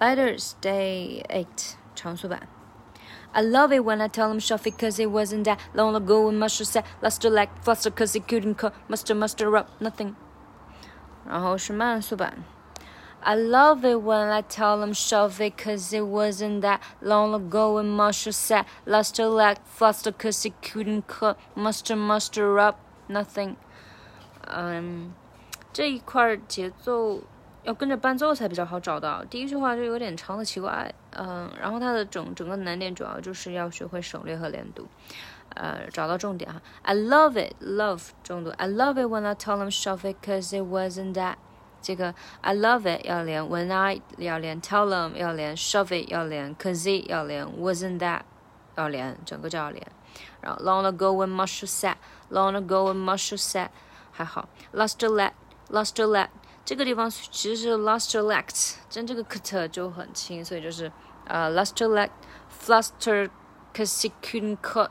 Letters Day Eight 长速版。I love it when I tell him shove it cause it wasn't that long ago when Muster said luster like fluster cause he couldn't cut muster muster up nothing. 然后是慢速版。I love it when I tell him shove it cause it wasn't that long ago when Muster said luster like fluster cause he couldn't cut muster muster up nothing. 嗯，这一块节奏 要跟着伴奏才比较好找到。第一句话就有点长的奇怪，嗯，然后它的整整个难点主要就是要学会省略和连读，呃，找到重点哈。I love it, love 重读。I love it when I tell them shove it, cause it wasn't that。这个 I love it 要连，when I 要连，tell them 要连，shove it 要连，cause it 要连，wasn't that 要连，整个就要连。然后 long ago when Marshall said，long ago when Marshall said，还好。Lost a leg, lost a leg。这个地方其实是 lost your legs，真这个 cut 就很轻，所以就是呃 lost your leg, fluster cause he couldn't cut，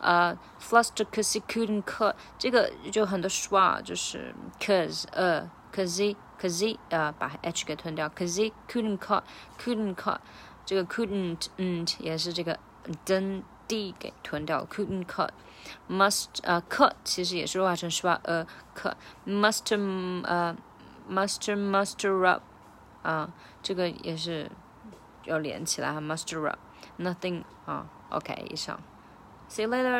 呃 fluster cause he couldn't cut，这个就很多 shua，，就是 cause 呃 cause，cause，呃把 h 给吞掉，cause couldn't cut couldn't cut，这个 couldn't 嗯也是这个 d d 给吞掉，couldn't cut。must 呃 cut 其实也是弱化成 shua，呃 cut must 呃 muster muster up，啊，这个也是要连起来哈，muster up nothing 啊，OK，以上，see you later。